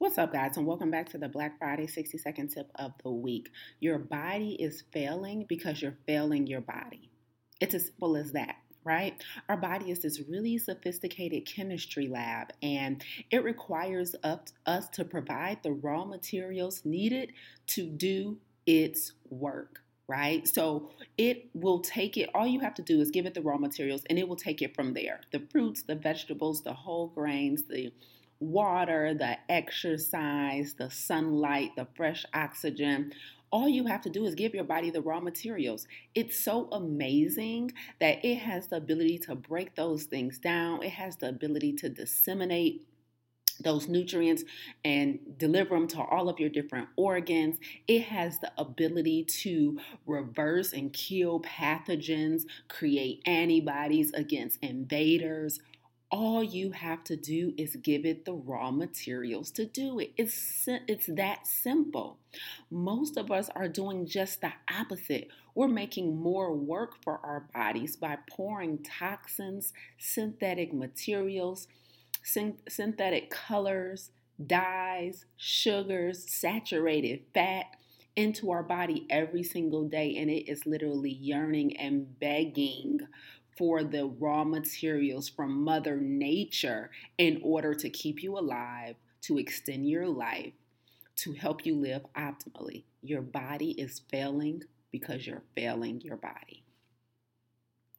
What's up, guys, and welcome back to the Black Friday 60 second tip of the week. Your body is failing because you're failing your body. It's as simple as that right? Our body is this really sophisticated chemistry lab, and it requires us to provide the raw materials needed to do its work. Right? So it will take it, all you have to do is give it the raw materials and it will take it from there. The fruits, the vegetables, the whole grains, the water, the exercise, the sunlight, the fresh oxygen. All you have to do is give your body the raw materials. It's so amazing that it has the ability to break those things down. It has the ability to disseminate those nutrients and deliver them to all of your different organs. It has the ability to reverse and kill pathogens, create antibodies against invaders, all you have to do is give it the raw materials to do it. It's, it's that simple. Most of us are doing just the opposite. We're making more work for our bodies by pouring toxins, synthetic materials, synthetic colors, dyes, sugars, saturated fat into our body every single day. And it is literally yearning and begging for the raw materials from Mother Nature in order to keep you alive, to extend your life, to help you live optimally. Your body is failing because you're failing your body.